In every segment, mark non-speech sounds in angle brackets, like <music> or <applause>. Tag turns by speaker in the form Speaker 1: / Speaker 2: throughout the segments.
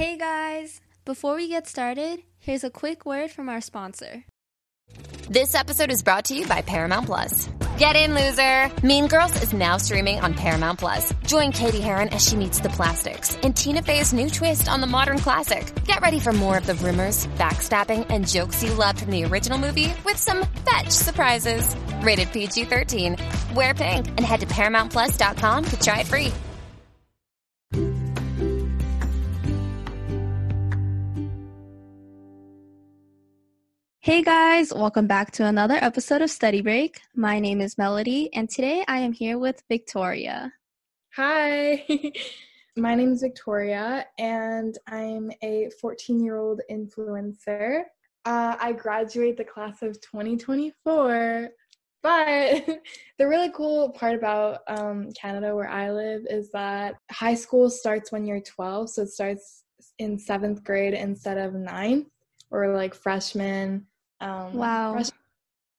Speaker 1: Hey guys! Before we get started, here's a quick word from our sponsor.
Speaker 2: This episode is brought to you by Paramount Plus. Get in, loser! Mean Girls is now streaming on Paramount Plus. Join Cady Heron as she meets the plastics in Tina Fey's new twist on the modern classic. Get ready for more of the rumors, backstabbing, and jokes you loved from the original movie with some fetch surprises. Rated PG 13. Wear pink and head to ParamountPlus.com to try it free.
Speaker 1: Hey guys, welcome back to another episode of Study Break. My name is Melody, and today I am here with Victoria.
Speaker 3: Hi, <laughs> my name is Victoria, and I'm a 14 year old influencer. Uh, I graduate the class of 2024, but <laughs> the really cool part about um, Canada, where I live, is that high school starts when you're 12, so it starts in seventh grade instead of ninth or like freshman um,
Speaker 1: wow.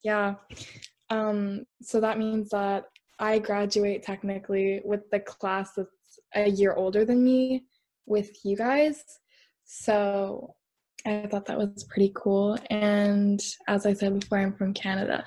Speaker 3: Yeah. Um, so that means that I graduate technically with the class that's a year older than me with you guys. So I thought that was pretty cool. And as I said before, I'm from Canada.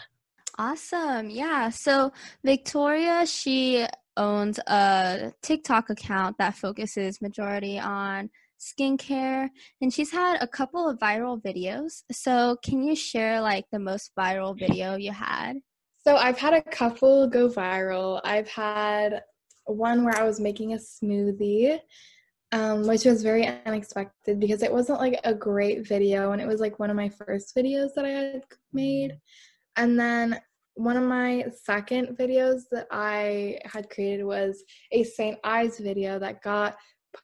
Speaker 1: Awesome. Yeah. So Victoria, she owns a TikTok account that focuses majority on skincare and she's had a couple of viral videos. So, can you share like the most viral video you had?
Speaker 3: So, I've had a couple go viral. I've had one where I was making a smoothie, um, which was very unexpected because it wasn't like a great video and it was like one of my first videos that I had made. And then one of my second videos that I had created was a St. Ives video that got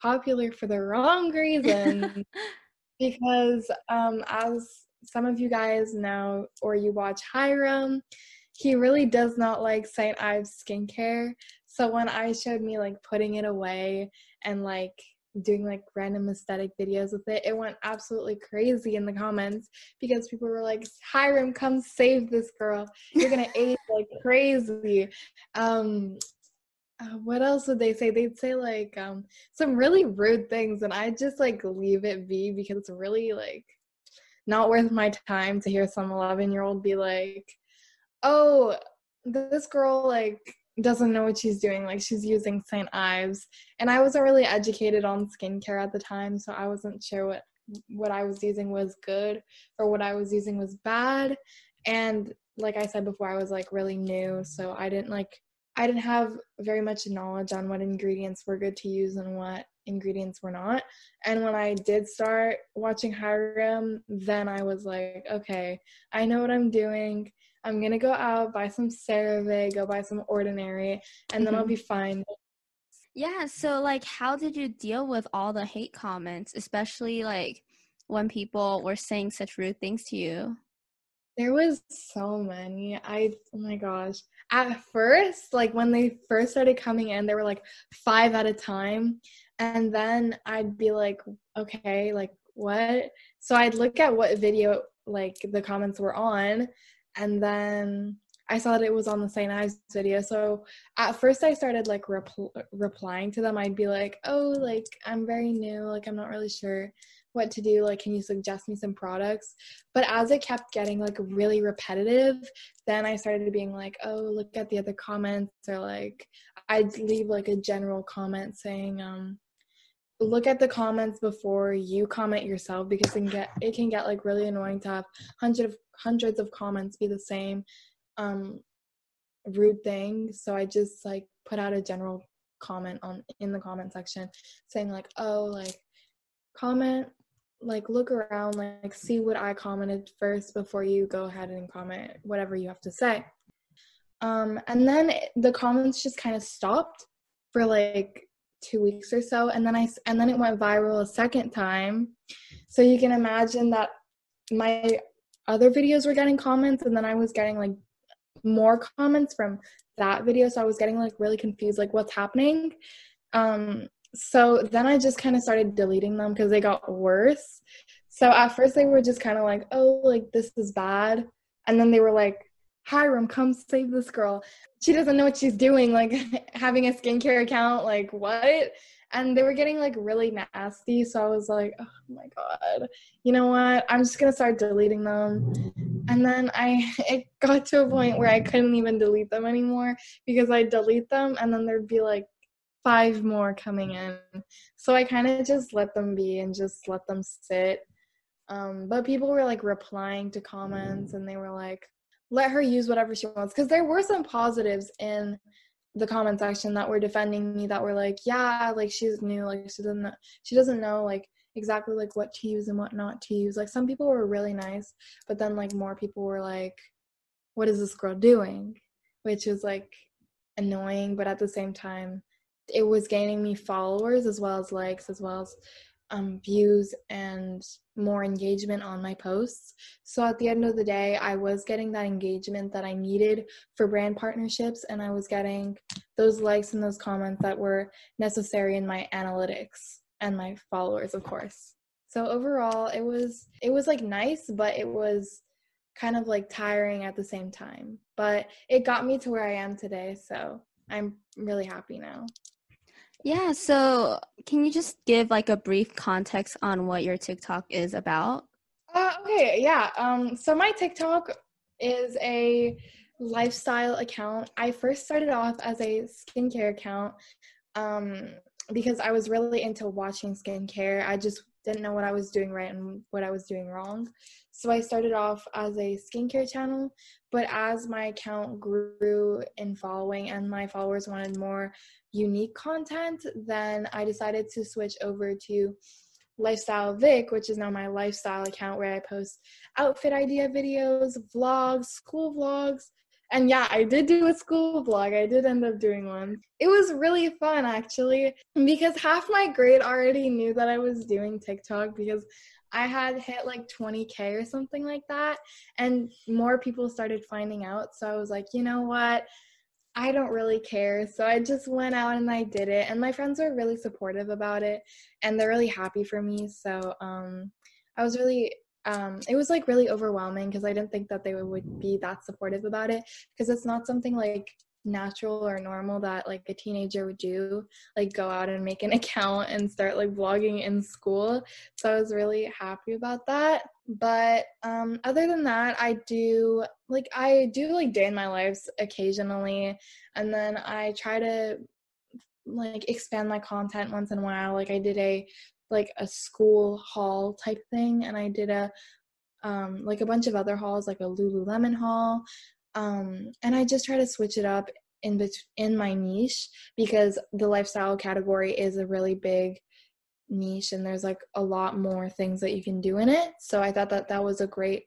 Speaker 3: popular for the wrong reason <laughs> because um, as some of you guys know or you watch Hyram, he really does not like St. Ives skincare. So when I showed me like putting it away and like doing like random aesthetic videos with it, it went absolutely crazy in the comments because people were like, Hyram, come save this girl. You're gonna <laughs> age like crazy. Um, uh, what else would they say? They'd say like um, some really rude things, and I just like leave it be because it's really like not worth my time to hear some 11 year old be like, "Oh, this girl like doesn't know what she's doing. Like she's using St. Ives." And I wasn't really educated on skincare at the time, so I wasn't sure what what I was using was good or what I was using was bad. And like I said before, I was like really new, so I didn't like I didn't have very much knowledge on what ingredients were good to use and what ingredients were not. And when I did start watching Hyram, then I was like, okay, I know what I'm doing. I'm gonna go out, buy some CeraVe, go buy some Ordinary, and then mm-hmm. I'll be fine.
Speaker 1: Yeah, so like how did you deal with all the hate comments, especially like when people were saying such rude things to you?
Speaker 3: There was so many. I oh my gosh at first, like when they first started coming in, there were like five at a time. And then I'd be like, okay, like what? So I'd look at what video like the comments were on. And then I saw that it was on the St. Ives video. So at first I started like repl- replying to them. I'd be like, oh, like I'm very new. Like I'm not really sure what to do like can you suggest me some products? But as it kept getting like really repetitive then i started being like oh look at the other comments or like i'd leave like a general comment saying um look at the comments before you comment yourself because it can get it can get like really annoying to have hundreds of hundreds of comments be the same um rude thing. So i just like put out a general comment on in the comment section saying like oh like comment like look around like see what i commented first before you go ahead and comment whatever you have to say. Um and then the comments just kind of stopped for like two weeks or so and then i and then it went viral a second time. So you can imagine that my other videos were getting comments and then i was getting like more comments from that video. So i was getting like really confused like what's happening? Um so then I just kind of started deleting them because they got worse. So at first they were just kind of like, oh, like this is bad. And then they were like, Hyram, come save this girl. She doesn't know what she's doing, like <laughs> having a skincare account, like what? and they were getting like really nasty. So I was like, oh my god, you know what? I'm just gonna start deleting them. And then I <laughs> it got to a point where I couldn't even delete them anymore because I delete them and then there'd be like five more coming in. So I kind of just let them be and just let them sit. Um, but people were like replying to comments and they were like, let her use whatever she wants. Because there were some positives in the comment section that were defending me that were like, yeah, like she's new, like she doesn't know, she doesn't know like exactly like what to use and what not to use. Like some people were really nice, but then like more people were like, what is this girl doing? Which was like annoying, but at the same time, it was gaining me followers as well as likes as well as um, views and more engagement on my posts. So at the end of the day, I was getting that engagement that I needed for brand partnerships, and I was getting those likes and those comments that were necessary in my analytics and my followers, of course. So overall, it was it was like nice, but it was kind of like tiring at the same time. But it got me to where I am today, so I'm really happy now.
Speaker 1: Yeah, so can you just give like a brief context on what your TikTok is about?
Speaker 3: Uh, okay, yeah. Um, so my TikTok is a lifestyle account. I first started off as a skincare account um, because I was really into watching skincare. I just didn't know what I was doing right and what I was doing wrong. So I started off as a skincare channel, but as my account grew in following and my followers wanted more unique content, then I decided to switch over to Lifestyle Vic, which is now my lifestyle account where I post outfit idea videos, vlogs, school vlogs. And yeah, I did do a school vlog. I did end up doing one. It was really fun actually because half my grade already knew that I was doing TikTok because I had hit like 20k or something like that and more people started finding out. So I was like, "You know what? I don't really care. So I just went out and I did it. And my friends were really supportive about it and they're really happy for me. So um, I was really, um, it was like really overwhelming because I didn't think that they would be that supportive about it because it's not something like natural or normal that like a teenager would do like go out and make an <laughs> account and start like vlogging in school. So i was really happy about that. But um other than that i do like i do like day in my lives occasionally. And then i try to like expand my content once in a while. Like i did a like a school haul type thing and i did a um like a bunch of other hauls like a lululemon haul um, and I just try to switch it up in bet- in my niche because the lifestyle category is a really big niche and there's like a lot more things that you can do in it. So I thought that that was a great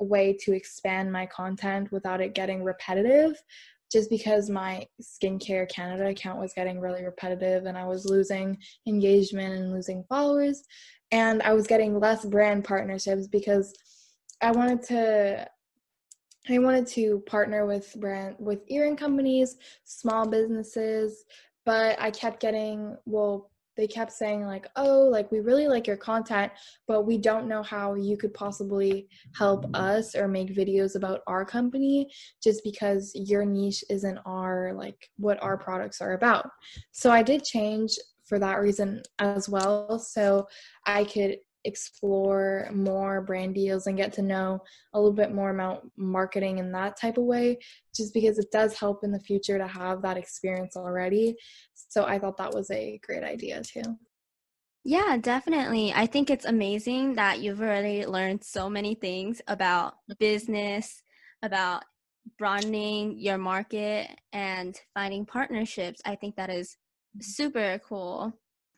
Speaker 3: way to expand my content without it getting repetitive just because my skincare canada account was getting really repetitive and i was losing engagement and losing followers and i was getting less brand partnerships because i wanted to I wanted to partner with brand with earring companies, small businesses, but I kept getting well they kept saying like oh like we really like your content but we don't know how you could possibly help us or make videos about our company just because your niche isn't our like what our products are about. So i did change for that reason as well so i could explore more brand deals and get to know a little bit more about marketing in that type of way just because it does help in the future to have that experience already so i thought that was a great idea too
Speaker 1: yeah, definitely. I think it's amazing that you've already learned so many things about business, about broadening your market and finding partnerships. I think that is super cool.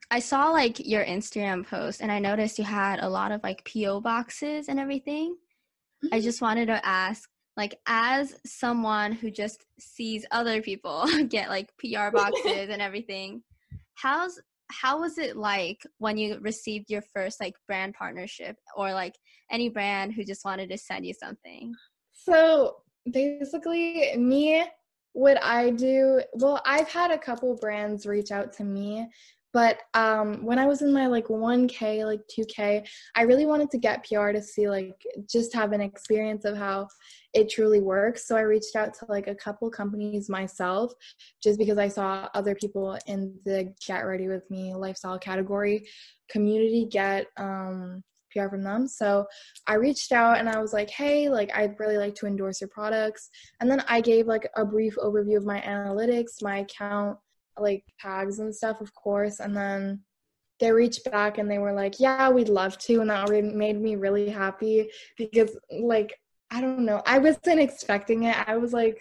Speaker 1: I saw like your Instagram post and I noticed you had a lot of like PO boxes and everything. Mm-hmm. I just wanted to ask like as someone who just sees other people <laughs> get like PR boxes and everything, how's how was it like when you received your first like brand partnership or like any brand who just wanted to send you something?
Speaker 3: So basically me what I do, well, I've had a couple brands reach out to me but um, when I was in my like 1K, like 2K, I really wanted to get PR to see like just have an experience of how it truly works. So I reached out to like a couple companies myself just because I saw other people in the Get Ready With Me lifestyle category community get um, PR from them. So I reached out and I was like, hey, like I'd really like to endorse your products. And then I gave like a brief overview of my analytics, my account like tags and stuff, of course. And then they reached back and they were like, yeah, we'd love to. And that made me really happy because, like, I don't know, I wasn't expecting it. I was like,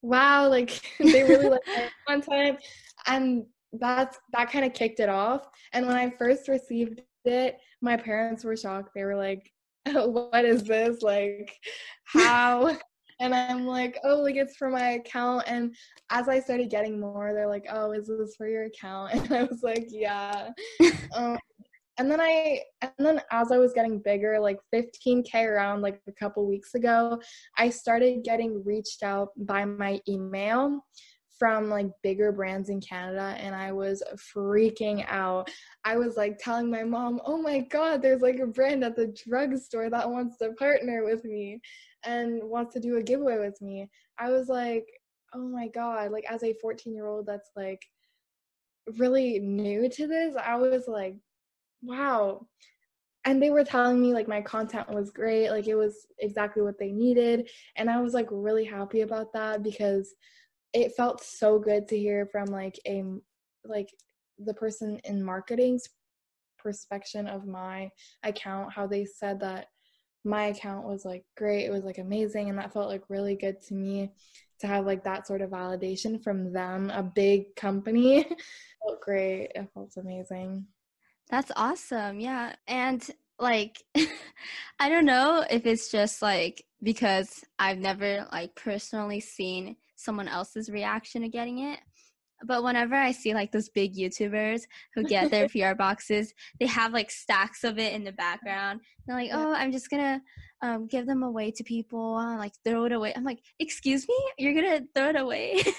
Speaker 3: wow, <laughs> like they really like content. And that's that kind of kicked it off. And when I first received it, my parents were shocked. They were like, <laughs> what is this? Like, how? <laughs> and I'm like, oh, like it's for my account. And as I started getting more, they're like, oh, is this for your account? <laughs> And I was like, yeah. <laughs> um, and then I, and then as I was getting bigger, like 15k around like a couple weeks ago, I started getting reached out by my email from like bigger brands in Canada and I was freaking out. I was like telling my mom, "Oh my god, there's like a brand at the drugstore that wants to partner with me and wants to do a giveaway with me." I was like, "Oh my god, like as a 14-year-old that's like really new to this, I was like, wow." And they were telling me like my content was great, like it was exactly what they needed, and I was like really happy about that because it felt so good to hear from like a like the person in marketing's perspective of my account how they said that my account was like great it was like amazing and that felt like really good to me to have like that sort of validation from them a big company <laughs> felt great it felt amazing
Speaker 1: that's awesome yeah and like <laughs> i don't know if it's just like because i've never like personally seen someone else's reaction to getting it. But whenever I see like those big YouTubers who get their <laughs> PR boxes, they have like stacks of it in the background. They're like, "Oh, I'm just gonna um, give them away to people, uh, like throw it away." I'm like, "Excuse me, you're gonna throw it away?" <laughs>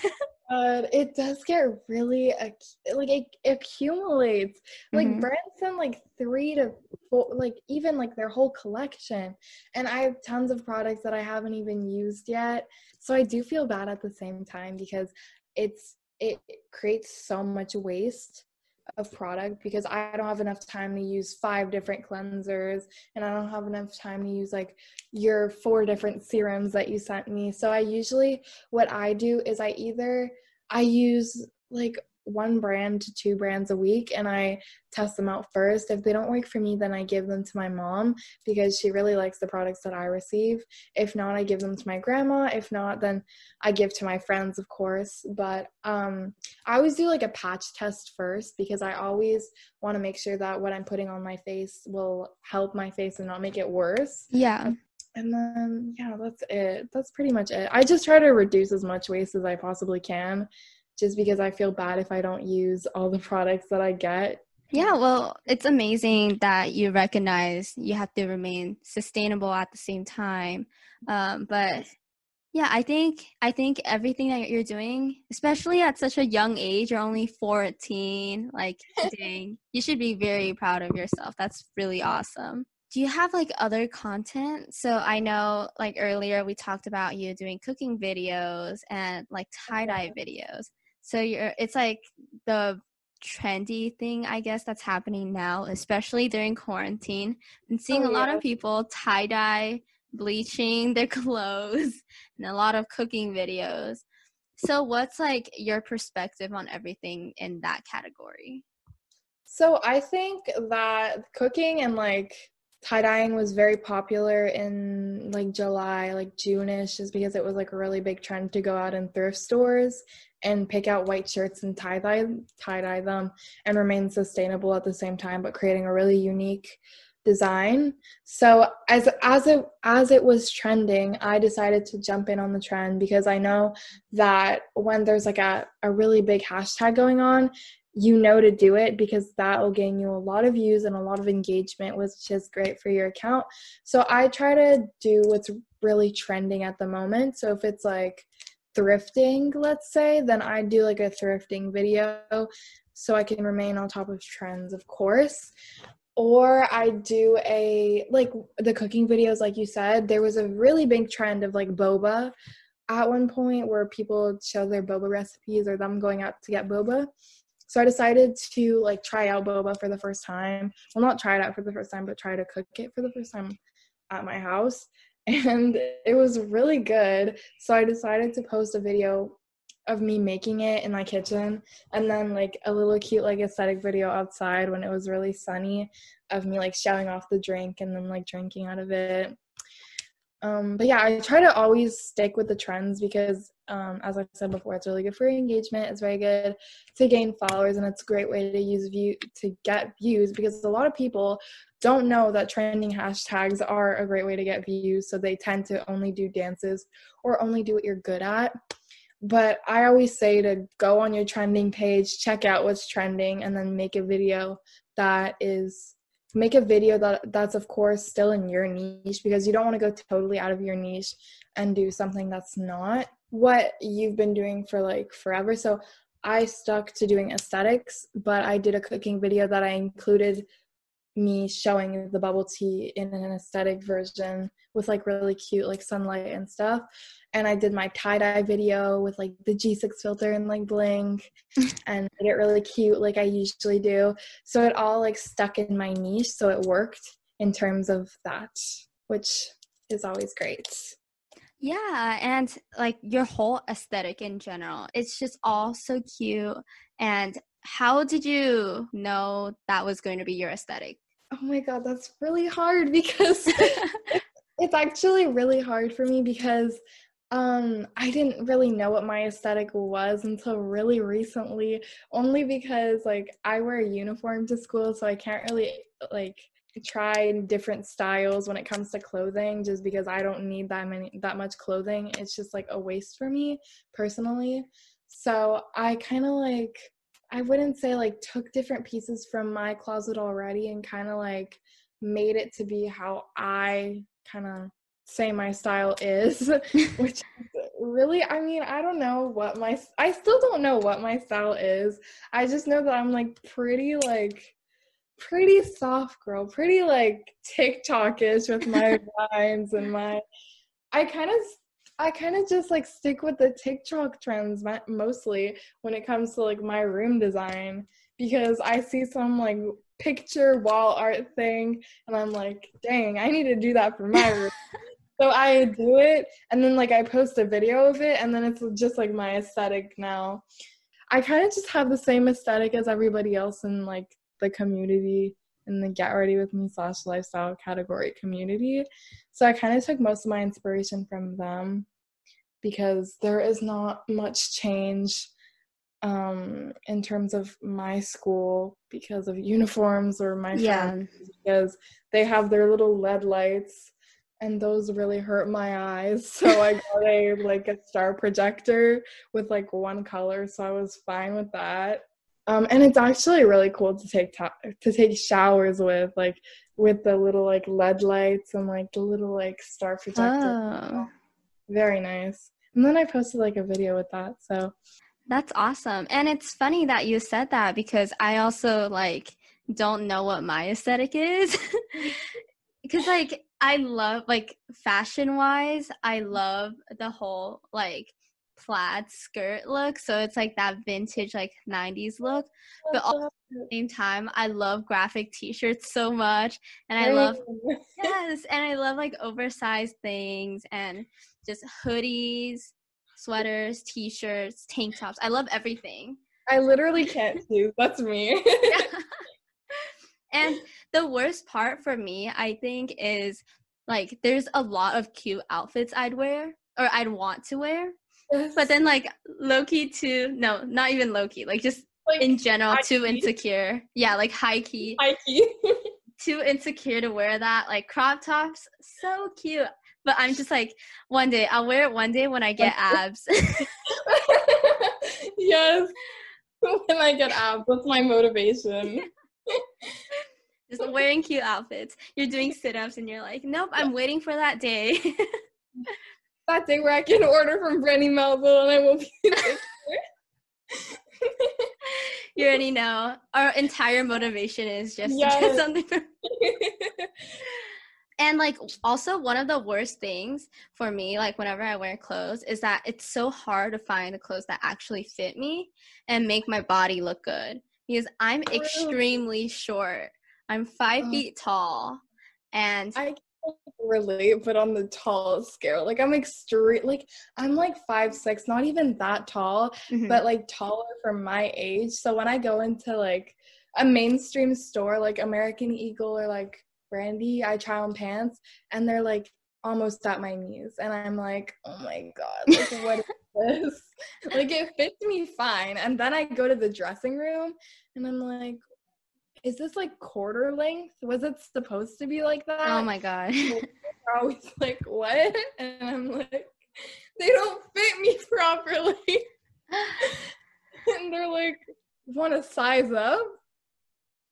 Speaker 3: But it does get really like it accumulates. Like mm-hmm. brands send like three to four, like even like their whole collection, and I have tons of products that I haven't even used yet. So I do feel bad at the same time because it's it creates so much waste of product because I don't have enough time to use five different cleansers and I don't have enough time to use like your four different serums that you sent me. So I usually what I do is I either I use like one brand to two brands a week and I test them out first. If they don't work for me, then I give them to my mom because she really likes the products that I receive. If not, I give them to my grandma. If not, then I give to my friends, of course. But um, I always do like a patch test first because I always want to make sure that what I'm putting on my face will help my face and not make it worse.
Speaker 1: Yeah.
Speaker 3: And then, yeah, that's it. That's pretty much it. I just try to reduce as much waste as I possibly can just because I feel bad if I don't use all the products that I get.
Speaker 1: Yeah, well, it's amazing that you recognize you have to remain sustainable at the same time. Um, but yeah, I think I think everything that you're doing, especially at such a young age, you're only 14, like <laughs> dang, you should be very proud of yourself. That's really awesome. Do you have like other content? So I know like earlier we talked about you doing cooking videos and like tie-dye videos. So you're it's like the trendy thing I guess that's happening now, especially during quarantine. And seeing oh, a lot yeah. of people tie dye, bleaching their <laughs> clothes, and a lot of cooking videos. So what's like your perspective on everything in that category?
Speaker 3: So I think that cooking and like tie dyeing was very popular in like July, like June-ish, just because it was like a really big trend to go out in thrift stores and pick out white shirts and tie dye tie dye them and remain sustainable at the same time, but creating a really unique design. So as as it as it was trending, I decided to jump in on the trend because I know that when there's like a, a really big hashtag going on, you know to do it because that will gain you a lot of views and a lot of engagement, which is great for your account. So I try to do what's really trending at the moment. So if it's like thrifting, let's say, then I do like a thrifting video so I can remain on top of trends, of course. Or I do a like the cooking videos, like you said. There was a really big trend of like boba at one point where people show their boba recipes or them going out to get boba. So I decided to like try out boba for the first time. Well, not try it out for the first time, but try to cook it for the first time at my house. <laughs> And it was really good. So I decided to post a video of me making it in my kitchen and then like a little cute like aesthetic video outside when it was really sunny of me like showing off the drink and then like drinking out of it um, but yeah i try to always stick with the trends because um, as i said before it's really good for engagement. It's very good to gain followers and it's a great way to use view to get views because a lot of people don't know that trending hashtags are a great way to get views so they tend to only do dances or only do what you're good at. But I always say to go on your trending page, check out what's trending, and then make a video that is make a video that that's of course still in your niche because you don't want to go totally out of your niche and do something that's not what you've been doing for like forever. So I stuck to doing aesthetics, but I did a cooking video that I included me showing the bubble tea in an aesthetic version with like really cute like sunlight and stuff and I did my tie dye video with like the G6 filter and like bling <laughs> and I get really cute like I usually do. So it all like stuck in my niche. So it worked in terms of that, which is always great.
Speaker 1: Yeah, and like your whole aesthetic in general, it's just all so cute. And how did you know that was going to be your aesthetic?
Speaker 3: Oh my god, that's really hard <laughs> because <laughs> it's actually really hard for me because um, I didn't really know what my aesthetic was until really recently, only because like I wear a uniform to school, so I can't really like try different styles when it comes to clothing just because I don't need that many that much clothing. It's just like a waste for me personally. So I kind of like I wouldn't say like took different pieces from my closet already and kind of like made it to be how I kind of say my style is, <laughs> which really, I mean, I don't know what my, I still don't know what my style is. I just know that I'm like pretty, like, pretty soft girl, pretty like TikTokish with my <laughs> vines and my, I kind of, I kind of just like stick with the TikTok trends mostly when it comes to like my room design because I see some like picture wall art thing and I'm like, dang, I need to do that for my room. <laughs> so I do it and then like I post a video of it and then it's just like my aesthetic now. I kind of just have the same aesthetic as everybody else in like the community in the get ready with me slash lifestyle category community. So I kind of took most of my inspiration from them because there is not much change um, in terms of my school because of uniforms or my yeah. friends because they have their little LED lights and those really hurt my eyes. So I <laughs> got a like a star projector with like one color, so I was fine with that. Um, and it's actually really cool to take to take showers with, like with the little like LED lights and like the little like star projector. Oh. Very nice. And then I posted like a video with that. So
Speaker 1: that's awesome. And it's funny that you said that because I also like don't know what my aesthetic is. <laughs> because like I love like fashion wise, I love the whole like plaid skirt look. So it's like that vintage like 90s look. Oh, but also at the same time, I love graphic t-shirts so much. And I love <laughs> yes, and I love like oversized things and just hoodies, sweaters, t-shirts, tank tops. I love everything.
Speaker 3: I literally can't do. That's me. <laughs>
Speaker 1: And <laughs> the worst part for me, I think, is like there's a lot of cute outfits I'd wear or I'd want to wear. <laughs> But then like Loki too no, not even Loki, like just like, in general, too insecure. Yeah, like high key.
Speaker 3: High key. <laughs>
Speaker 1: too insecure to wear that. Like crop tops, so cute. But I'm just like, one day I'll wear it one day when I get abs. <laughs>
Speaker 3: yes. When I get abs, that's my motivation.
Speaker 1: just wearing cute outfits. You're doing sit ups and you're like, nope, I'm waiting for that day.
Speaker 3: That day where I can order from Brandy Melville and I will be <laughs>
Speaker 1: you already know. Our entire motivation is just yes. to get something from <laughs> And like also one of the worst things for me, like whenever I wear clothes, is that it's so hard to find the clothes that actually fit me and make my body look good. Because I'm extremely short. I'm five oh. feet tall. And
Speaker 3: I relate, but on the tall scale. Like I'm extreme like I'm like five six, not even that tall, mm-hmm. but like taller for my age. So when I go into like a mainstream store like American Eagle or like Brandy, I try on pants and they're like almost at my knees. And I'm like, oh my God, like what is <laughs> this? like it fits me fine. And then I go to the dressing room and I'm like, is this like quarter length? Was it supposed to be like that?
Speaker 1: Oh my god.
Speaker 3: They're <laughs> always like, what? And I'm like, they don't fit me properly. <laughs> and they're like, want to size up?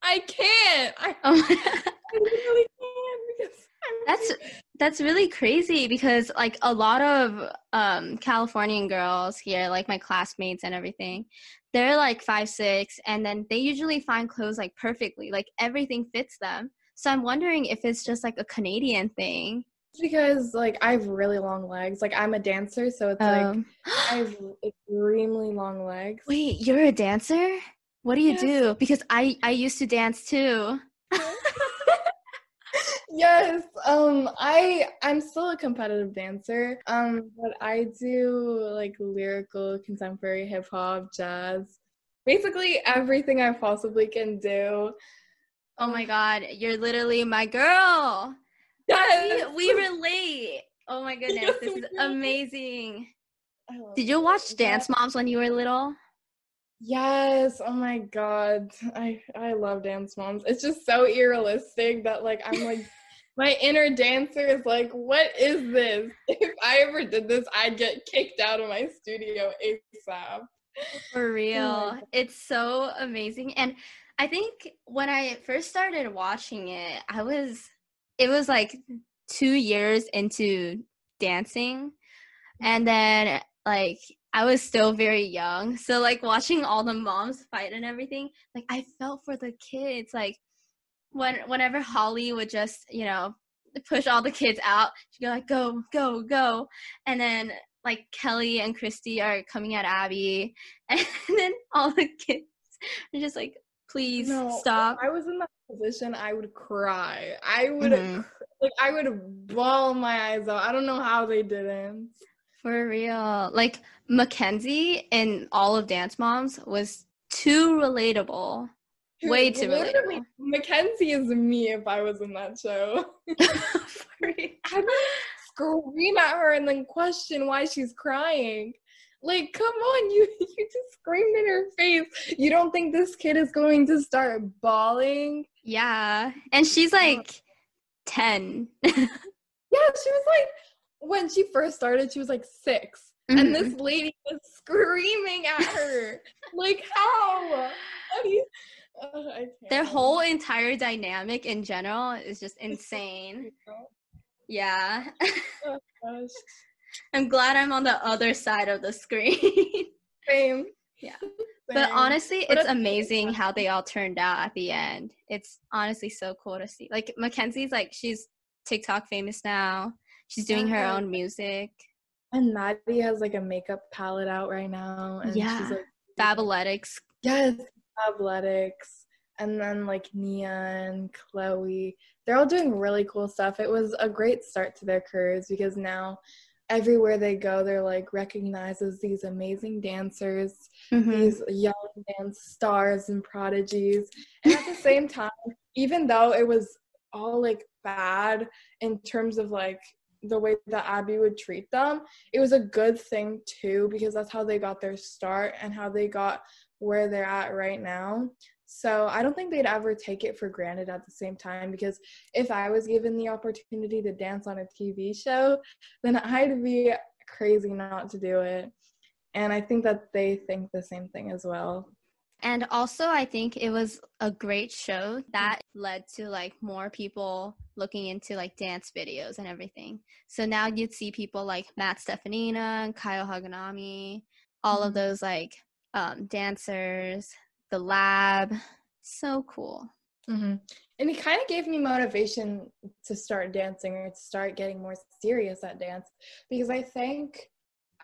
Speaker 3: I can't. I, oh <laughs> I
Speaker 1: really can't because that's that's really crazy because like a lot of um Californian girls here, like my classmates and everything, they're like five six and then they usually find clothes like perfectly like everything fits them. So i'm wondering if it's just like a canadian thing.
Speaker 3: Because like i have really long legs. Like i'm a dancer so it's like <gasps> i have extremely long legs.
Speaker 1: Wait you're a dancer? What do you yes. do? Because i i used to dance too <laughs>
Speaker 3: yes um i i'm still a competitive dancer um but i do like lyrical contemporary hip hop jazz basically everything i possibly can do
Speaker 1: oh my god you're literally my girl yes. we, we relate oh my goodness yes, this is <laughs> amazing did you watch dance moms when you were little
Speaker 3: Yes. Oh my god. I I love Dance Moms. It's just so irrealistic that like I'm like my inner dancer is like, what is this? <laughs> If I ever did this, I'd get kicked out of my studio ASAP.
Speaker 1: For <laughs> oh real. It's so amazing. And I think when I first started watching it, I was it was like 2 years into dancing. And mm-hmm. then like I was still very young. So like watching all the moms fight and everything, like I felt for the kids. Like when whenever Holly would just, you know, push all the kids out, she'd go like, go, go, go. And then like Kelly and Christy are coming at Abby <laughs> and then all the kids are just like, please no, stop.
Speaker 3: I was in that position, I would cry. I would mm-hmm. like I would bawl my eyes out. I don't know how they didn't.
Speaker 1: For real. Like Mackenzie in all of Dance Moms was too relatable. Way too relatable.
Speaker 3: Mackenzie is me if I was in that show. I would scream at her and then question why she's crying. Like, come on, you <laughs> you just screamed in her face. You don't think this kid is going to start bawling?
Speaker 1: Yeah. And she's like 10. <laughs>
Speaker 3: yeah, she was like when she first started, she was like 6 mm-hmm. and this lady was screaming at her. <laughs> like, how? how you, Oh,
Speaker 1: Their whole entire dynamic in general is just insane. yeah. <laughs> Oh, I'm glad I'm on the other side of the screen. <laughs>
Speaker 3: Same.
Speaker 1: Yeah. <laughs> Same. But honestly, but it's amazing how they all turned out at the end. It's honestly so cool to see. Like Mackenzie's like she's TikTok famous now. She's doing her own music.
Speaker 3: And Maddie has like a makeup palette out right now. And
Speaker 1: yeah. She's like Fabletics.
Speaker 3: Yes, Fabletics. And then like Nia and Chloe. They're all doing really cool stuff. It was a great start to their careers because now everywhere they go, they're like recognized as these amazing dancers, mm-hmm. these young dance stars and prodigies. And at the <laughs> same time, even though it was all like bad in terms of like the way that Abby would treat them, it was a good thing too because that's how they got their start and how they got where they're at right now. So I don't think they'd ever take it for granted at the same time because if I was given the opportunity to dance on a TV show, then I'd be crazy not to do it. And I think that they think the same thing as well.
Speaker 1: And also, I think it was a great show that led to like more people looking into like dance videos and everything. So now you'd see people like Matt Steffanina and Kyle Hanagami, all mm-hmm. of those like um, dancers, the lab. So cool.
Speaker 3: Mm-hmm. And it kind of gave me motivation to start dancing or to start getting more serious at dance because I think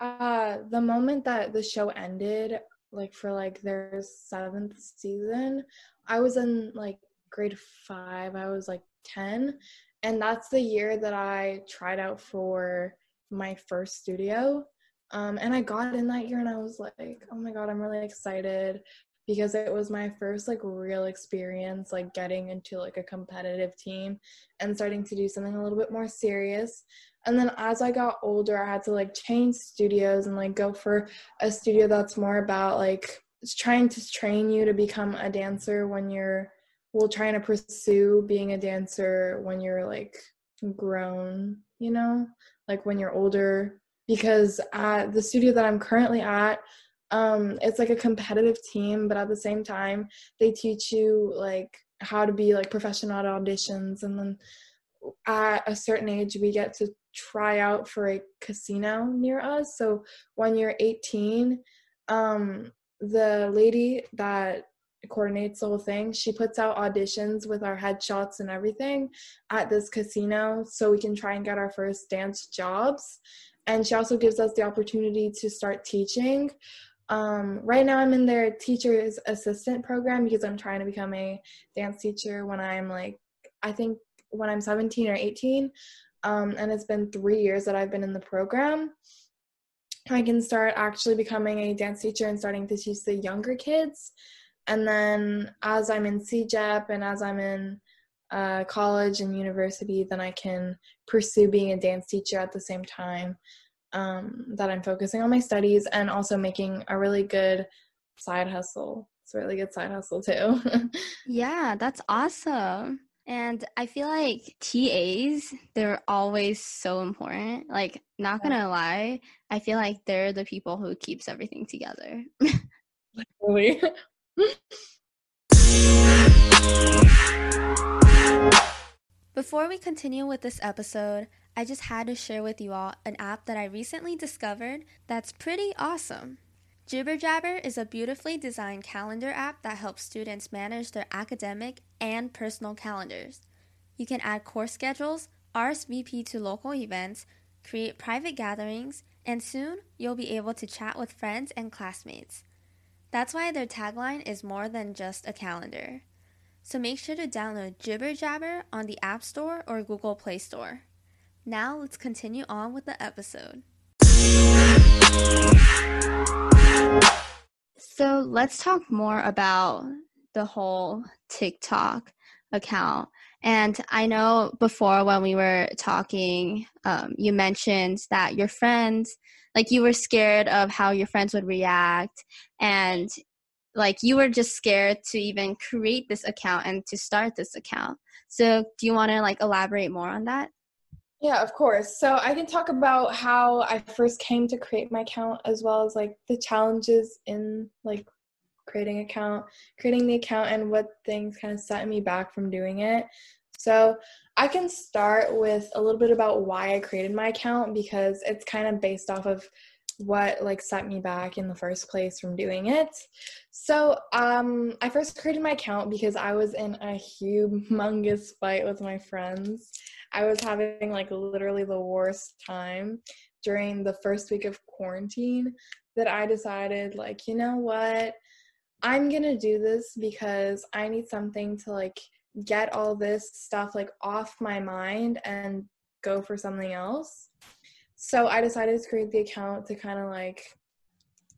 Speaker 3: uh, the moment that the show ended, like for like their seventh season, I was in like grade five. I was like 10. And that's the year that I tried out for my first studio. Um, and I got in that year and I was like, oh my God, I'm really excited because it was my first like real experience like getting into like a competitive team and starting to do something a little bit more serious. And then as i got older i had to like change studios and like go for a studio that's more about like trying to train you to become a dancer when you're well trying to pursue being a dancer when you're like grown you know like when you're older because at the studio that i'm currently at um it's like a competitive team but at the same time they teach you like how to be like professional at auditions. And then at a certain age we get to try out for a casino near us. So when you're 18 um the lady that coordinates the whole thing she puts out auditions with our headshots and everything at this casino so we can try and get our first dance jobs and she also gives us the opportunity to start teaching um, right now, I'm in their teacher's assistant program because I'm trying to become a dance teacher when I'm like, I think when I'm 17 or 18. Um, and it's been three years that I've been in the program. I can start actually becoming a dance teacher and starting to teach the younger kids. And then as I'm in CEGEP and as I'm in uh, college and university, then I can pursue being a dance teacher at the same time um, that I'm focusing on my studies and also making a really good side hustle. It's a really good side hustle too. <laughs>
Speaker 1: yeah, that's awesome. And I feel like TAs, they're always so important. Like, not gonna lie, I feel like they're the people who keeps everything together. <laughs> Literally. <laughs> Before we continue with this episode, I just had to share with you all an app that I recently discovered that's pretty awesome. Jibber Jabber is a beautifully designed calendar app that helps students manage their academic and personal calendars. You can add course schedules, RSVP to local events, create private gatherings, and soon you'll be able to chat with friends and classmates. That's why their tagline is more than just a calendar. So make sure to download Jibber Jabber on the App Store or Google Play Store. Now let's continue on with the episode. So let's talk more about the whole TikTok account. And I know before when we were talking, um, you mentioned that your friends, like you were scared of how your friends would react, and like you were just scared to even create this account and to start this account. So do you want to like elaborate more on that?
Speaker 3: Yeah, of course. So I can talk about how I first came to create my account as well as like the challenges in like creating account, creating the account and what things kind of set me back from doing it. So I can start with a little bit about why I created my account because it's kind of based off of what like set me back in the first place from doing it. So, um I first created my account because I was in a humongous fight with my friends I was having like literally the worst time during the first week of quarantine that I decided, like, you know what? I'm gonna do this because I need something to like get all this stuff like off my mind and go for something else. So I decided to create the account to kind of like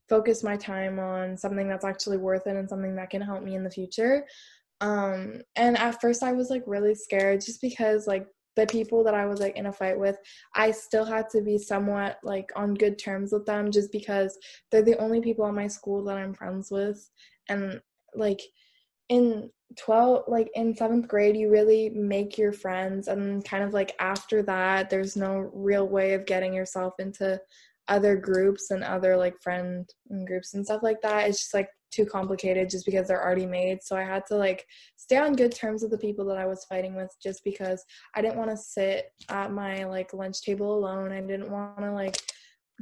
Speaker 3: focus my time on something that's actually worth it and something that can help me in the future. Um, and at first I was like really scared just because like the people that I was like in a fight with, I still had to be somewhat like on good terms with them just because they're the only people in my school that I'm friends with. And like in 12 like in 7th grade you really make your friends and kind of like after that there's no real way of getting yourself into other groups and other like friend groups and stuff like that. It's just like too complicated just because they're already made. So I had to like stay on good terms with the people that I was fighting with just because I didn't want to sit at my like lunch table alone. I didn't want to like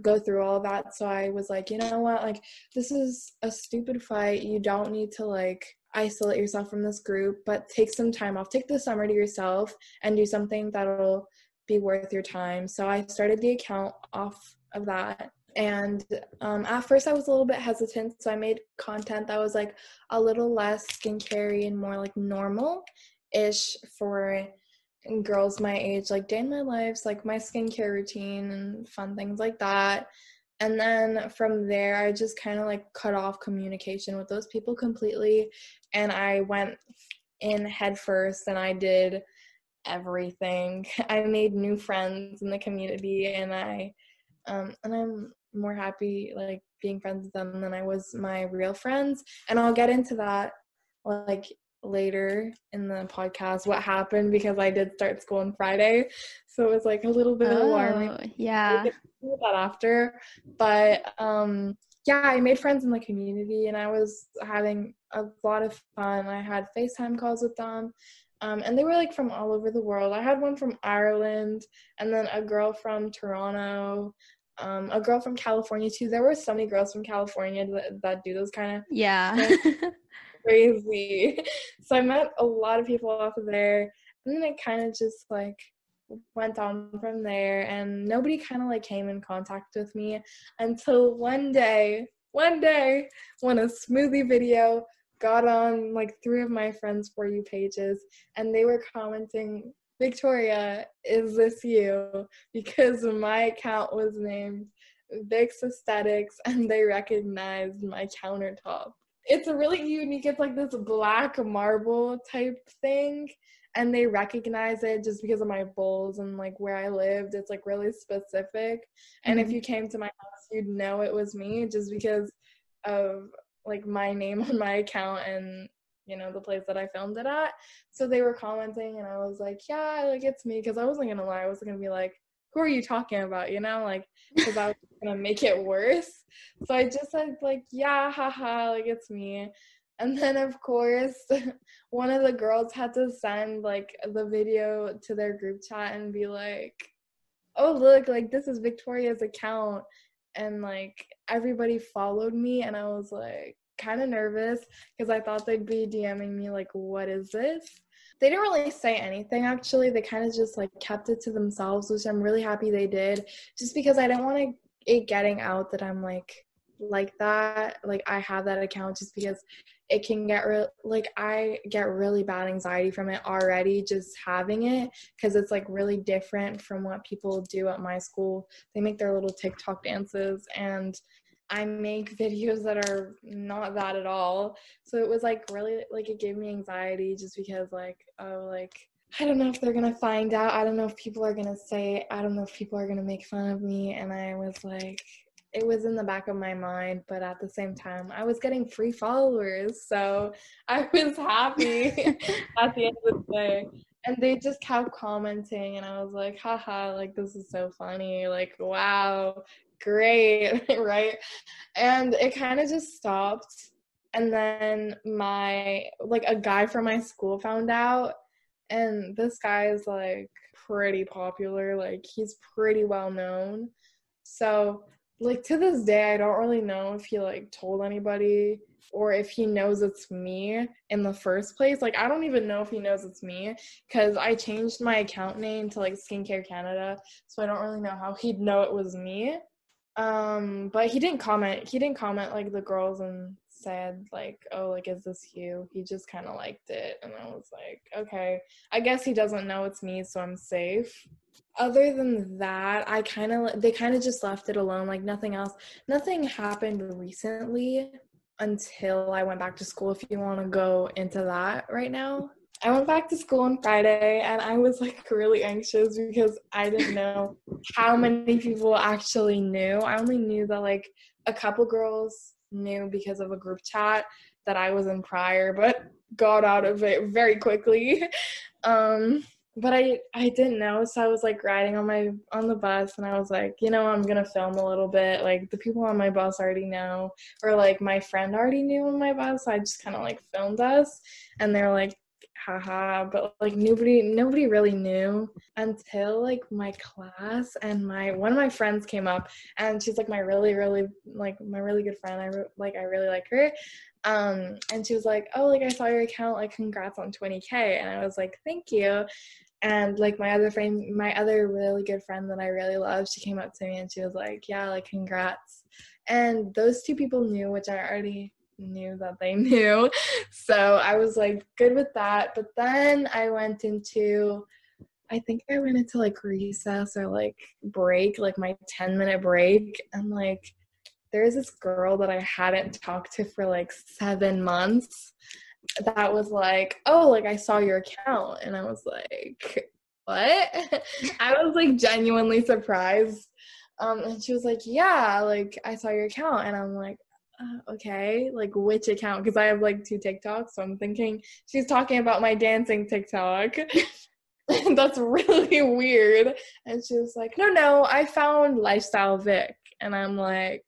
Speaker 3: go through all that. So I was like, you know what? Like this is a stupid fight. You don't need to like isolate yourself from this group, but take some time off. Take the summer to yourself and do something that'll be worth your time. So I started the account off of that. And um, at first, I was a little bit hesitant. So I made content that was like a little less skincare and more like normal ish for girls my age, like day in my lives, like my skincare routine and fun things like that. And then from there, I just kind of like cut off communication with those people completely. And I went in head first and I did everything. <laughs> I made new friends in the community and I um and I'm more happy like being friends with them than I was my real friends. And I'll get into that like later in the podcast what happened because I did start school on Friday. So it was like a little bit oh, alarming.
Speaker 1: Yeah.
Speaker 3: That after. But um yeah, I made friends in the community and I was having a lot of fun. I had FaceTime calls with them. Um, and they were like from all over the world. I had one from Ireland and then a girl from Toronto, um, a girl from California too. There were so many girls from California that, that do those kind of
Speaker 1: yeah <laughs>
Speaker 3: crazy. <laughs> So I met a lot of people off of there, and then it kind of just like went on from there, and nobody kind of like came in contact with me until one day. One day, when a smoothie video got on like three of my friends' for you pages, and they were commenting Victoria, is this you? <laughs> Because my account was named Vix Aesthetics and they recognized my countertop. It's a really unique, it's like this black marble type thing. And they recognize it just because of my bowls and like where I lived. It's like really specific. And mm-hmm. if you came to my house, you'd know it was me just because of like my name <laughs> on my account and you know the place that I filmed it at. So they were commenting, and I was like, yeah, like it's me, because I wasn't gonna lie, I wasn't gonna be like, who are you talking about, you know, like <laughs> because I was gonna make it worse. So I just said like, yeah, haha, like it's me. And then of course, <laughs> one of the girls had to send like the video to their group chat and be like, oh look, like this is Victoria's account. And like everybody followed me, and I was like, kind of nervous because I thought they'd be DMing me like, "What is this?" They didn't really say anything actually. They kind of just like kept it to themselves, which I'm really happy they did, just because I didn't want it getting out that I'm like like that. Like I have that account just because it can get real like I get really bad anxiety from it already just having it because it's like really different from what people do at my school. They make their little TikTok dances and I make videos that are not that at all. So it was like really like it gave me anxiety just because like oh like I don't know if they're gonna find out. I don't know if people are gonna say. I don't know if people are gonna make fun of me. And I was like, it was in the back of my mind, but at the same time, I was getting free followers, so <laughs> I was happy <laughs> at the end of the day. And they just kept commenting, and I was like, haha, like this is so funny. Like, wow, great, <laughs> right? And it kind of just stopped. And then my, like, a guy from my school found out, and this guy is like pretty popular. Like, he's pretty well known. So, like, to this day, I don't really know if he, like, told anybody or if he knows it's me in the first place. Like, I don't even know if he knows it's me because I changed my account name to like Skincare Canada. So I don't really know how he'd know it was me. Um, but he didn't comment. He didn't comment like the girls and said like, "Oh, like is this you?" He just kind of liked it, and I was like, "Okay, I guess he doesn't know it's me, so I'm safe." Other than that, I kind of they kind of just left it alone. Like nothing else. Nothing happened recently until I went back to school. If you want to go into that right now. I went back to school on Friday and I was like really anxious because I didn't know how many people actually knew. I only knew that like a couple girls knew because of a group chat that I was in prior, but got out of it very quickly. <laughs> Um, but I I didn't know, so I was like riding on my on the bus, and I was like, you know, I'm gonna film a little bit. Like the people on my bus already know, or like my friend already knew on my bus. So I just kind of like filmed us, and they're like, haha. But like nobody nobody really knew until like my class and my one of my friends came up, and she's like my really really like my really good friend. I like I really like her, um, and she was like, "Oh, like I saw your account. Like, congrats on 20k." And I was like, "Thank you." and like my other friend my other really good friend that i really love she came up to me and she was like yeah like congrats and those two people knew which i already knew that they <laughs> knew so i was like good with that but then i went into i think i went into like recess or like break like my 10 minute break and like there's this girl that i hadn't talked to for like seven months that was like, oh, like I saw your account. And I was like, what? <laughs> I was like genuinely surprised. Um, and she was like, yeah, like I saw your account. And I'm like, uh, okay, like which account? Because I have like two TikToks. So I'm thinking she's talking about my dancing TikTok. <laughs> That's really weird. And she was like, no, no, I found Lifestyle Vic. And I'm like,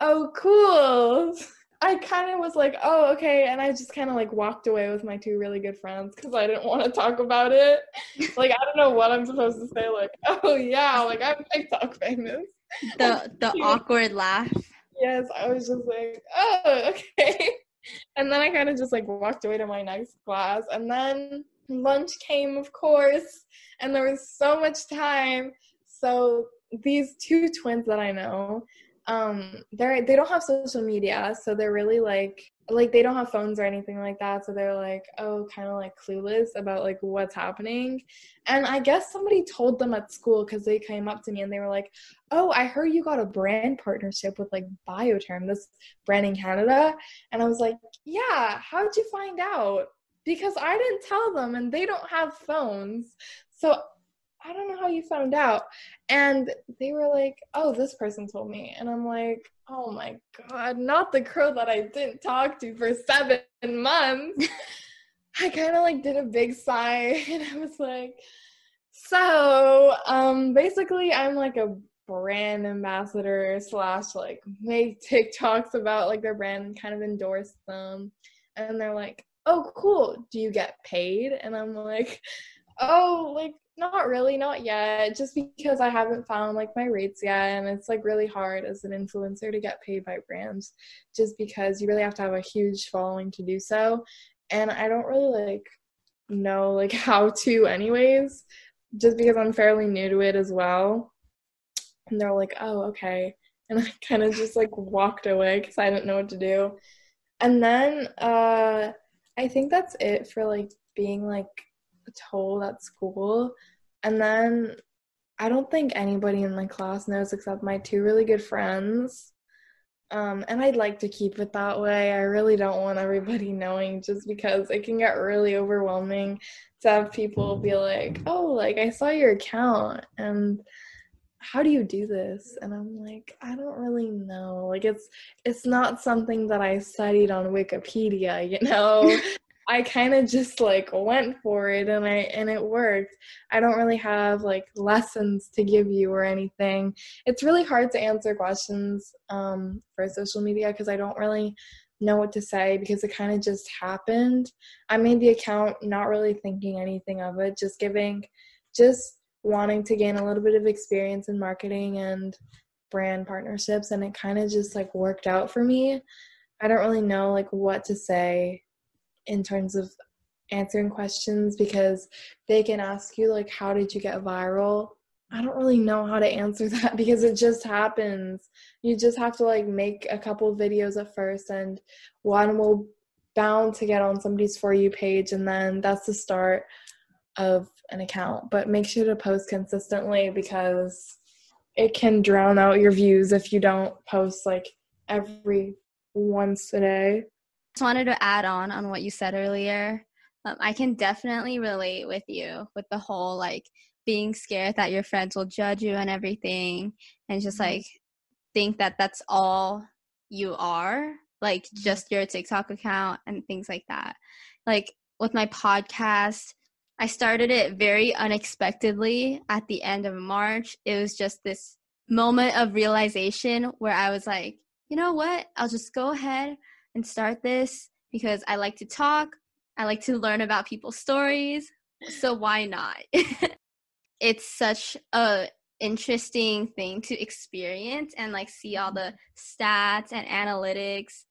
Speaker 3: oh, cool. I kind of was like, oh, okay. And I just kind of like walked away with my two really good friends because I didn't want to talk about it. <laughs> like, I don't know what I'm supposed to say. Like, oh, yeah, like I'm TikTok famous.
Speaker 1: The, <laughs> the awkward laugh.
Speaker 3: Yes, I was just like, oh, <laughs> okay. And then I kind of just like walked away to my next class. And then lunch came, of course, and there was so much time. So these two twins that I know, um they're they don't have social media so they're really like like they don't have phones or anything like that so they're like oh kind of like clueless about like what's happening. And i guess somebody told them at school because they came up to me and they were like oh i heard you got a brand partnership with like Biotherm this brand in canada. And i was like yeah how'd you find out? Because i didn't tell them and they don't have phones. So I don't know how you found out. And they were like, oh, this person told me. And I'm like, oh my God, not the girl that I didn't talk to for seven months. <laughs> I kind of like did a big sigh <laughs> and I was like, so um basically I'm like a brand ambassador slash like make TikToks about like their brand and kind of endorse them. And they're like, oh cool, do you get paid? And I'm like, oh like not really, not yet. Just because I haven't found like my rates yet, and it's like really hard as an influencer to get paid by brands, just because you really have to have a huge following to do so. And I don't really like know like <laughs> how to, anyways, just because I'm fairly new to it as well. And they're like, oh, okay. <laughs> And I kind of just like walked away because I didn't know what to do. And then uh, I think that's it for like being like told at school. And then I don't think anybody in my class knows except my two really good friends. Um, and I'd like to keep it that way. I really don't want everybody <laughs> knowing just because it can get really overwhelming to have people be like, oh, like I saw your account and how do you do this and i'm like i don't really know like it's it's not something that i studied on wikipedia you <laughs> know I kind of just like went for it and I and it worked. I don't really have like lessons to give you or anything. It's really hard to answer questions um, for social media because I don't really know what to say because it kind of just happened. I made the account not really thinking anything of it, just giving just wanting to gain a little bit of experience in marketing and brand partnerships and it kind of just like worked out for me. I don't really know like what to say in terms of answering questions because they can ask you like how did you get viral? I don't really know how to answer <laughs> that because it just happens. You just have to like make a couple videos at first and one will bound to get on somebody's for you page and then that's the start of an account. But make sure to post consistently because it can drown out your views if you don't post like every once a day
Speaker 1: just wanted to add on on what you said earlier. Um, I can definitely relate with you with the whole like being scared that your friends will judge you and everything, and just mm-hmm. like think that that's all you are, like just your TikTok account and things like that. Like with my podcast, I started it very unexpectedly at the end of March. It was just this moment of realization where I was like, you know what? I'll just go ahead and start this because I like to talk. I like to learn about people's stories. So why not? <laughs> it's such a interesting thing to experience and like see all the stats and analytics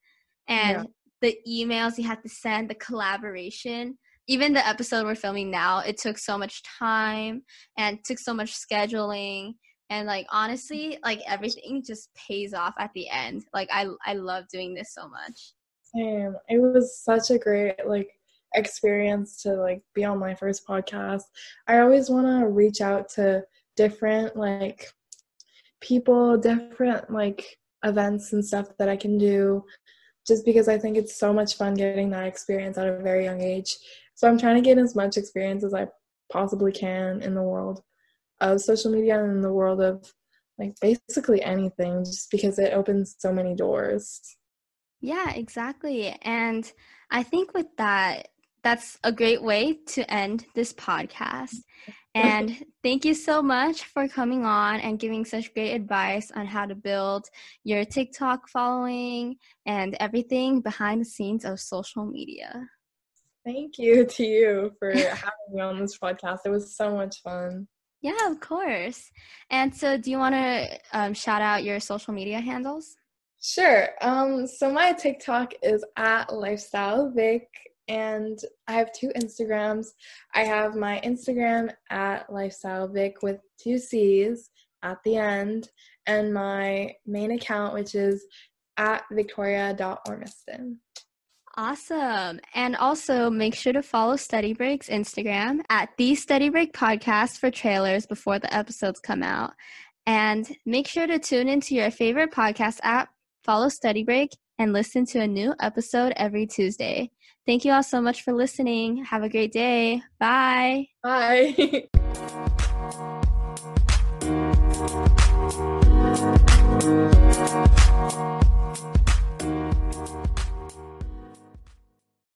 Speaker 1: and yeah. the emails you have to send, the collaboration. Even the episode we're filming now, it took so much time and took so much scheduling and like honestly, like everything just pays off at the end. Like I I love doing this so much.
Speaker 3: Same. It was such a great like experience to like be on my first podcast. I always want to reach out to different like people, different like events and stuff that I can do just because I think it's so much fun getting that experience at a very young age. So I'm trying to get as much experience as I possibly can in the world of social media and in the world of like basically anything just because it opens so many doors.
Speaker 1: Yeah, exactly. And I think with that, that's a great way to end this podcast. <laughs> And thank you so much for coming on and giving such great advice on how to build your TikTok following and everything behind the scenes of social media.
Speaker 3: Thank you <laughs> to you for <laughs> having me on this podcast. It was so much fun.
Speaker 1: Yeah, of course. And so, do you want to um, shout out your social media handles?
Speaker 3: Sure. Um, so my TikTok is at lifestyle Vic and I have two Instagrams. I have my Instagram at Lifestyle Vic with two C's at the end, and my main account, which is at victoria.ormiston.
Speaker 1: Awesome. And also make sure to follow Study Break's Instagram at the Study Break Podcast for trailers before the episodes come out. And make sure to tune into your favorite podcast app, follow Study Break, and listen to a new episode every Tuesday. Thank you all so much for listening. Have a great day. Bye.
Speaker 3: Bye. <laughs>